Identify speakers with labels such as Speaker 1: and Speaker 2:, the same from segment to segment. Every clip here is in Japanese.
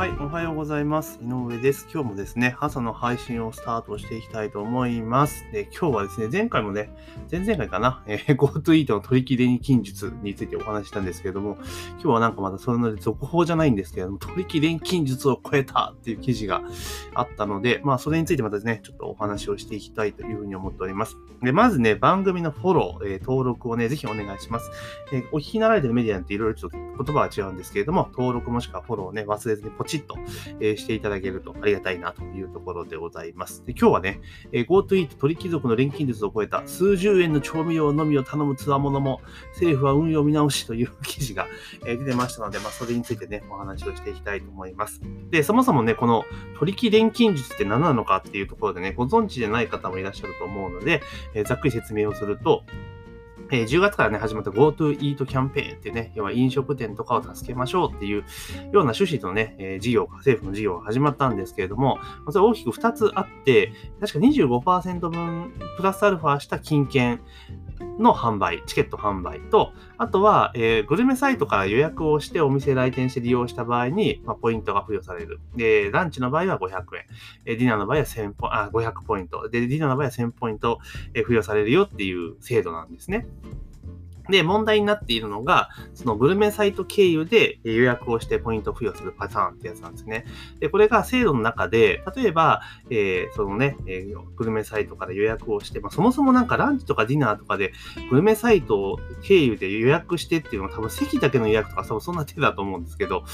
Speaker 1: はい、おはようございます。井上です。今日もですね、朝の配信をスタートしていきたいと思います。で、今日はですね、前回もね、前々回かな、えー、GoTo イートの取り切れに近術についてお話したんですけれども、今日はなんかまたそれの続報じゃないんですけれども、取り切れ近術を超えたっていう記事があったので、まあ、それについてまたですね、ちょっとお話をしていきたいというふうに思っております。で、まずね、番組のフォロー、えー、登録をね、ぜひお願いします。えー、お聞きになられてるメディアなんていろいろちょっと言葉は違うんですけれども、登録もしくはフォローをね、忘れずにポチッと、えーしていただけるとありがたいなというところでございます。で今日はね、え GoTo イート鳥貴族の錬金術を超えた数十円の調味料のみを頼むつわものも政府は運用見直しという記事が、え 出てましたので、まあ、それについてね、お話をしていきたいと思います。で、そもそもね、この取引錬金術って何なのかっていうところでね、ご存知でない方もいらっしゃると思うので、えざっくり説明をすると、えー、10月からね、始まった GoTo Eat キャンペーンってね、要は飲食店とかを助けましょうっていうような趣旨のね、えー、事業、政府の事業が始まったんですけれども、それ大きく2つあって、確か25%分プラスアルファした金券。の販売、チケット販売と、あとは、えー、グルメサイトから予約をしてお店来店して利用した場合に、まあ、ポイントが付与される。で、ランチの場合は500円。えディナーの場合は1000ポあ500ポイント。で、ディナーの場合は1000ポイント、え付与されるよっていう制度なんですね。で、問題になっているのが、そのグルメサイト経由で予約をしてポイント付与するパターンってやつなんですね。で、これが制度の中で、例えば、えー、そのね、えー、グルメサイトから予約をして、まあ、そもそもなんかランチとかディナーとかで、グルメサイト経由で予約してっていうのは多分席だけの予約とかそんな手だと思うんですけど、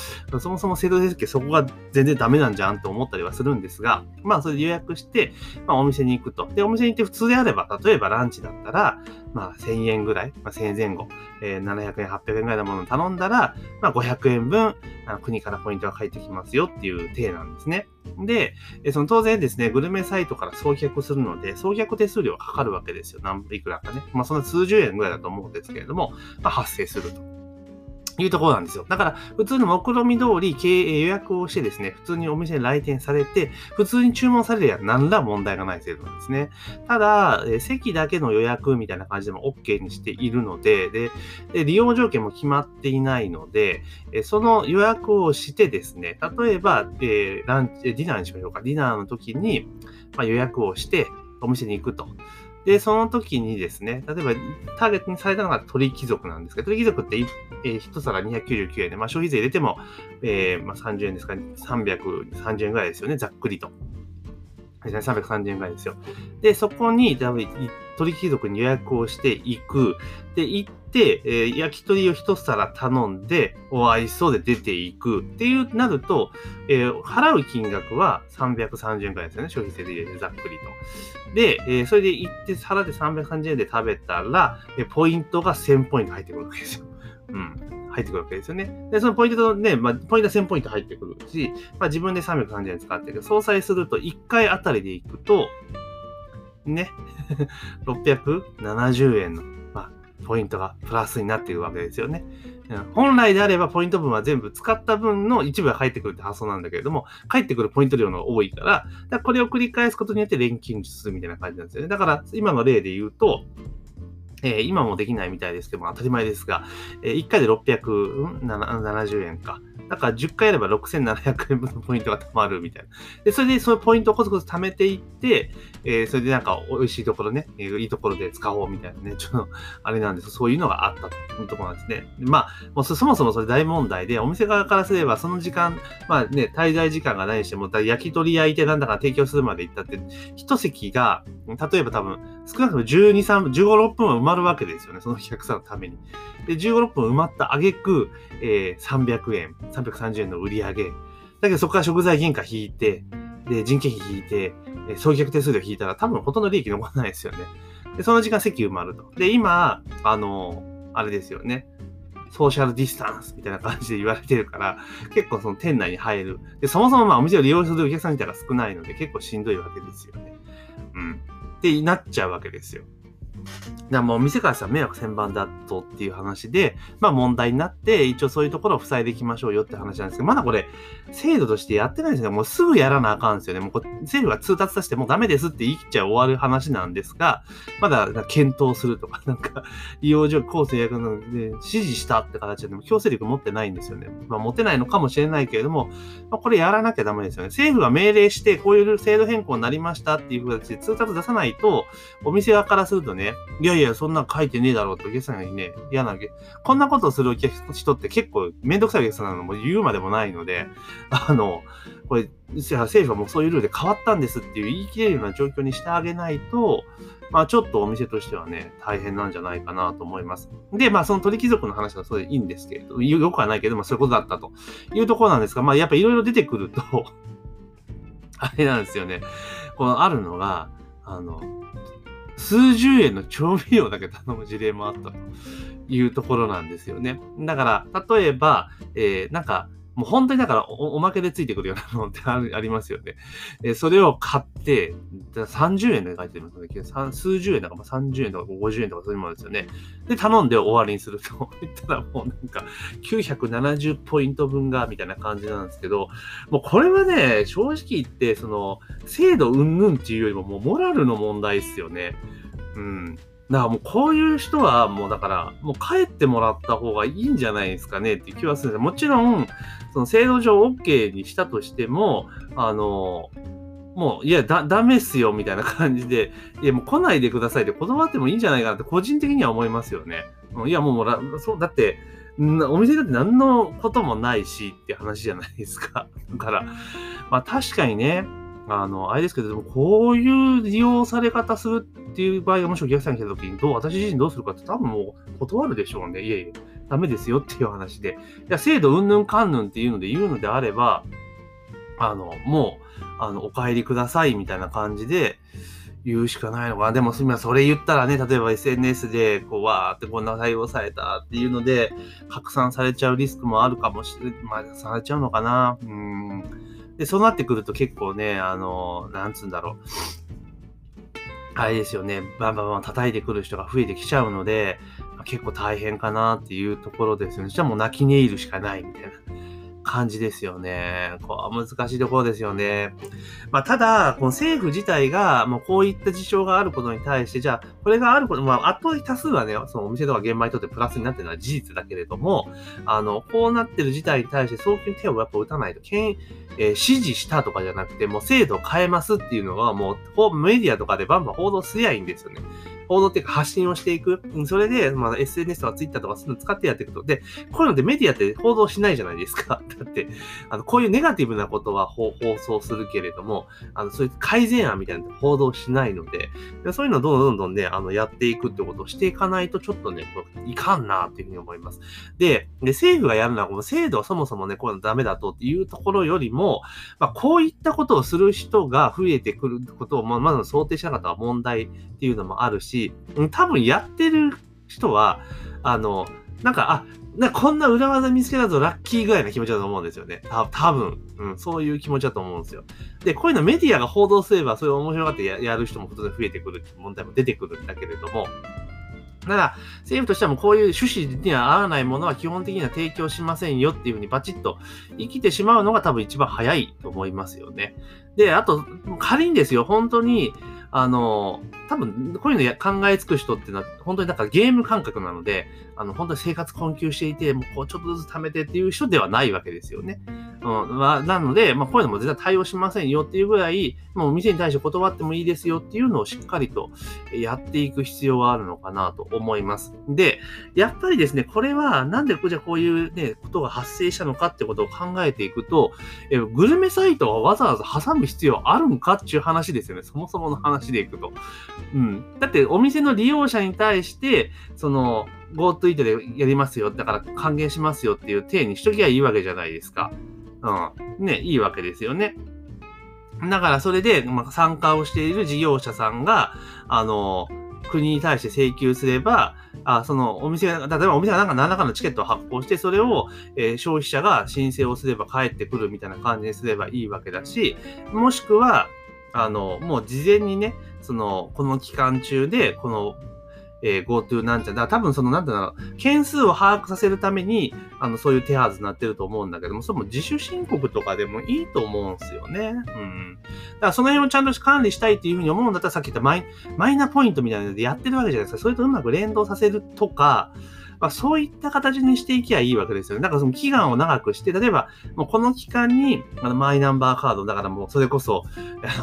Speaker 1: そもそも制度設計そこが全然ダメなんじゃんと思ったりはするんですが、まあそれで予約して、まあお店に行くと。で、お店に行って普通であれば、例えばランチだったら、まあ1000円ぐらい、まあ1000円前後、えー、700円、800円ぐらいのものを頼んだら、まあ、500円分あの国からポイントが返ってきますよっていう体なんですね。で、えその当然ですね、グルメサイトから送客するので、送客手数料がかかるわけですよ。何いくらかね。まあ、そんな数十円ぐらいだと思うんですけれども、まあ、発生すると。いうところなんですよ。だから、普通の目論見通り経営予約をしてですね、普通にお店に来店されて、普通に注文されるや何ら問題がない制度なんですね。ただ、え席だけの予約みたいな感じでも OK にしているので、で、で利用条件も決まっていないので、えその予約をしてですね、例えば、えランチ、ディナーにしましょうか。ディナーの時に、まあ、予約をして、お店に行くと。で、その時にですね、例えばターゲットにされたのが鳥貴族なんですけど、鳥貴族って、えー、1皿299円で、まあ、消費税入れても、えーまあ、30円ですか、ね、330円ぐらいですよね、ざっくりと。330円ぐらいですよ。で、そこに、鳥貴族に予約をしていく。で、行って、えー、焼き鳥を一皿頼んで、お会いそうで出ていくっていうなると、えー、払う金額は330円くらいですよね。消費税でざっくりと。で、えー、それで行って払って330円で食べたら、えポイントが1000ポイント入ってくるわけですよ。うん。入ってくるわけですよね。で、そのポイントね、まあ、ポイントは1000ポイント入ってくるし、まあ、自分で330円使ってるけど、総裁すると1回あたりでいくと、ね、670円の、まあ、ポイントがプラスになっているわけですよね。本来であればポイント分は全部使った分の一部が返ってくるって発想なんだけれども、返ってくるポイント量の多いから、からこれを繰り返すことによって錬金術するみたいな感じなんですよね。だから今の例で言うと、えー、今もできないみたいですけども、当たり前ですが、えー、1回で670円か。だから10回やれば6700円分のポイントが貯まるみたいな。で、それでそのポイントをコツコツ貯めていって、えー、それでなんか美味しいところね、いいところで使おうみたいなね、ちょっと、あれなんですそういうのがあったというところなんですね。まあ、もうそもそもそれ大問題で、お店側からすればその時間、まあね、滞在時間がないにしても、焼き鳥焼いてなんだか提供するまで行ったって、一席が、例えば多分、少なくとも12、3、15、6分は埋まるわけですよね、そのお客さんのために。で、15、6分埋まった挙句、えー、300円、330円の売り上げ。だけどそこから食材原価引いて、で、人件費引いて、送客手数料引いたら多分ほとんど利益残らないですよね。で、その時間席埋まると。で、今、あの、あれですよね。ソーシャルディスタンスみたいな感じで言われてるから、結構その店内に入る。で、そもそもまあお店を利用するお客さん自体が少ないので結構しんどいわけですよね。うん。ってなっちゃうわけですよ。だもう店からしたら迷惑千番だとっていう話で、まあ問題になって、一応そういうところを塞いでいきましょうよって話なんですけど、まだこれ、制度としてやってないんですよ。もうすぐやらなあかんですよね。もう政府が通達させてもうダメですって言い切っちゃ終わる話なんですが、まだ検討するとか、なんか、利用上、構成役ので指示したって形でも強制力持ってないんですよね。まあ持てないのかもしれないけれども、まあ、これやらなきゃダメですよね。政府が命令して、こういう制度変更になりましたっていう形で通達出さないと、お店側からするとね、いやいや、そんな書いてねえだろうってお客さんがね、嫌なわけ。こんなことをするお客人って結構めんどくさいお客さんなのも言うまでもないので、あの、これ、政府はもうそういうルールで変わったんですっていう言い切れるような状況にしてあげないと、まあちょっとお店としてはね、大変なんじゃないかなと思います。で、まあその鳥貴族の話はそれでいいんですけれど、よくはないけど、まあそういうことだったというところなんですが、まあやっぱいろいろ出てくると あれなんですよね。このあるのが、あの、数十円の調味料だけ頼む事例もあったというところなんですよね。だから、例えば、えー、なんか、もう本当にだからおまけでついてくるようなものって ありますよね。えそれを買って、30円で書いてるんですよね。数十円だか30円とか50円とかそういうものですよね。で、頼んで終わりにすると 言ったらもうなんか970ポイント分がみたいな感じなんですけど、もうこれはね、正直言って、その、制度云々っていうよりももうモラルの問題ですよね。うん。だからもうこういう人はもうだから、もう帰ってもらった方がいいんじゃないですかねっていう気はするんですもちろん、その制度上 OK にしたとしても、あの、もう、いや、だ、ダメっすよ、みたいな感じで、いや、もう来ないでくださいって断ってもいいんじゃないかなって個人的には思いますよね。いや、もう、もうそう、だって、お店だって何のこともないしって話じゃないですか。だから、まあ確かにね、あの、あれですけど、こういう利用され方するっていう場合がもしお客さんに来た時に、どう、私自身どうするかって多分もう断るでしょうね。いえいえ、ダメですよっていう話で。いや、制度うんぬんかんぬんっていうので言うのであれば、あの、もう、あの、お帰りくださいみたいな感じで、言うしかないのかな。でも、すみません。それ言ったらね、例えば SNS で、こう、わーってこんな対応されたっていうので、拡散されちゃうリスクもあるかもしれない。まあ、されちゃうのかな。うん。で、そうなってくると結構ね、あの、なんつうんだろう。あれですよね、バンバンバン叩いてくる人が増えてきちゃうので、結構大変かなっていうところですよね。じゃあもう泣き寝入るしかないみたいな。感じですよね。こう難しいところですよね。まあ、ただ、この政府自体が、もうこういった事象があることに対して、じゃあ、これがあること、まあ、圧倒的多数はね、そのお店とか現場にとってプラスになってるのは事実だけれども、あの、こうなってる事態に対して早急に手をやっぱ打たないと、けん、えー、指示したとかじゃなくて、もう制度を変えますっていうのは、もう、メディアとかでバンバン報道すりゃいいんですよね。報道っていうか発信をしていく。それで、まあ、SNS とか Twitter とかそういうの使ってやっていくと。で、こういうのでメディアって報道しないじゃないですか。だって、あの、こういうネガティブなことは放送するけれども、あの、そういう改善案みたいなの報道しないので、そういうのをどんどんどんね、あの、やっていくってことをしていかないと、ちょっとね、いかんなっていうふうに思います。で、で、政府がやるのは、この制度はそもそもね、こういうのダメだとっていうところよりも、まあ、こういったことをする人が増えてくることを、まあ、まず想定しなかった問題っていうのもあるし、し多分やってる人は、あの、なんか、あ、なこんな裏技見つけたぞ、ラッキーぐらいな気持ちだと思うんですよね。た多分、うん、そういう気持ちだと思うんですよ。で、こういうのメディアが報道すれば、それを面白がってやる人も当然増えてくるって問題も出てくるんだけれども、だから、政府としてはもこういう趣旨には合わないものは基本的には提供しませんよっていうふうにバチッと生きてしまうのが多分一番早いと思いますよね。で、あと、仮にですよ、本当に、あの、多分、こういうのや考えつく人っていうのは、本当になんかゲーム感覚なので、あの、本当に生活困窮していて、もうこうちょっとずつ貯めてっていう人ではないわけですよね。うん。まあ、なので、まあ、こういうのも絶対対応しませんよっていうぐらい、もう店に対して断ってもいいですよっていうのをしっかりとやっていく必要があるのかなと思います。で、やっぱりですね、これはなんでじゃこういうね、ことが発生したのかってことを考えていくと、えグルメサイトはわざわざ挟む必要あるんかっていう話ですよね。そもそもの話でいくと。うん。だってお店の利用者に対して、その、GoTo イートでやりますよ。だから還元しますよっていう体にしときゃいいわけじゃないですか。うん。ね、いいわけですよね。だからそれで、まあ、参加をしている事業者さんが、あの、国に対して請求すれば、あそのお店が、例えばお店がなんか何らかのチケットを発行して、それを、えー、消費者が申請をすれば返ってくるみたいな感じにすればいいわけだし、もしくは、あの、もう事前にね、その、この期間中で、この、えー、GoTo なんちゃら、だから多分その、なんていうの、件数を把握させるために、あの、そういう手はずになってると思うんだけども、それも自主申告とかでもいいと思うんですよね。うん。だからその辺をちゃんと管理したいっていうふうに思うんだったら、さっき言ったマイマイナポイントみたいなのでやってるわけじゃないですか。それとうまく連動させるとか、まあ、そういった形にしていきゃいいわけですよね。だからその期間を長くして、例えば、もうこの期間に、あの、マイナンバーカード、だからもうそれこそ、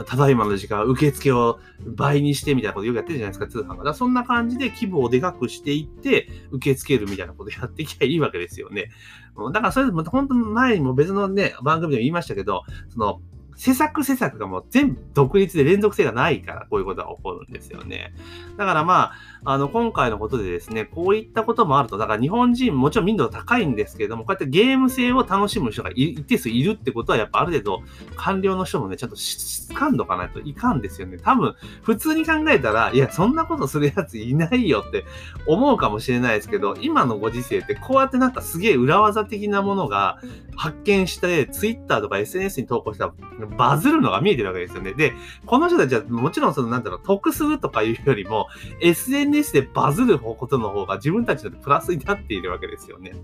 Speaker 1: ただいまの時間、受付を倍にしてみたいなことよくやってるじゃないですか、通販が。だそんな感じで規模をでかくしていって、受け付けるみたいなことやっていきゃいいわけですよね。だからそれ、本当前にも別のね、番組でも言いましたけど、その、施策施策がもう全部独立で連続性がないから、こういうことが起こるんですよね。だからまあ、あの、今回のことでですね、こういったこともあると、だから日本人、もちろん民度高いんですけれども、こうやってゲーム性を楽しむ人が一定数いるってことは、やっぱある程度、官僚の人もね、ちゃんと掴んどかないといかんですよね。多分、普通に考えたら、いや、そんなことするやついないよって思うかもしれないですけど、今のご時世って、こうやってなんかすげえ裏技的なものが発見して、Twitter とか SNS に投稿したら、バズるのが見えてるわけですよね。で、この人たちはもちろんその、なんだろう、得するとかいうよりも、SNS でバズることの方が自分たちのプラスになっているわけですよね。だか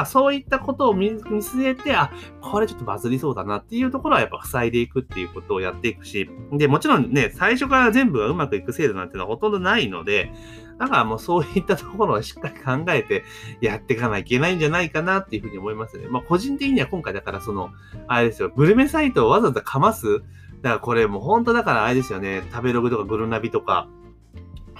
Speaker 1: らそういったことを見据えて、あ、これちょっとバズりそうだなっていうところはやっぱ塞いでいくっていうことをやっていくし、で、もちろんね、最初から全部がうまくいく制度なんていうのはほとんどないので、だからもうそういったところをしっかり考えてやっていかないといけないんじゃないかなっていうふうに思いますね。まあ個人的には今回だからその、あれですよ、グルメサイトをわざわざかます、だからこれもう本当だからあれですよね、食べログとかグルナビとか、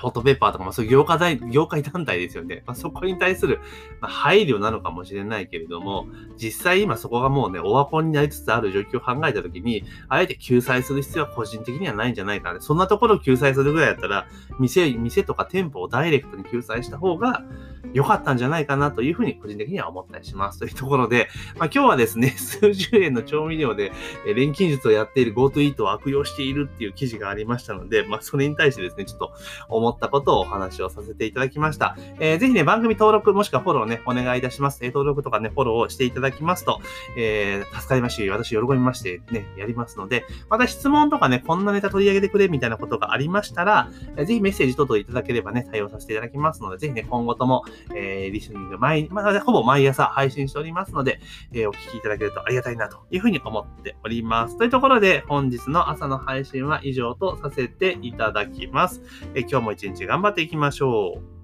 Speaker 1: ホットペッパーとか、まあそういう業界業界団体ですよね。まあ、そこに対する、ま、配慮なのかもしれないけれども、実際今そこがもうね、オワコンになりつつある状況を考えたときに、あえて救済する必要は個人的にはないんじゃないかな。そんなところを救済するぐらいだったら、店、店とか店舗をダイレクトに救済した方が良かったんじゃないかなというふうに個人的には思ったりします。というところで、まあ今日はですね、数十円の調味料で、え錬金術をやっている GoToEat を悪用しているっていう記事がありましたので、まあそれに対してですね、ちょっと思ったことをお話をさせていただきました。えー、ぜひね、番組登録もしくはフォローね、お願いいたします。えー、登録とかね、フォローをしていただきますと、えー、助かりますし、私喜びましてね、やりますので、また質問とかね、こんなネタ取り上げてくれみたいなことがありましたら、えー、ぜひメッセージ等々いただければね、対応させていただきますので、ぜひね、今後とも、えー、リスニング毎、まあ、ほぼ毎朝配信しておりますので、えー、お聞きいただけるとありがたいなというふうに思っております。というところで、本日の朝の配信は以上とさせていただきます。えー、今日も一日頑張っていきましょう。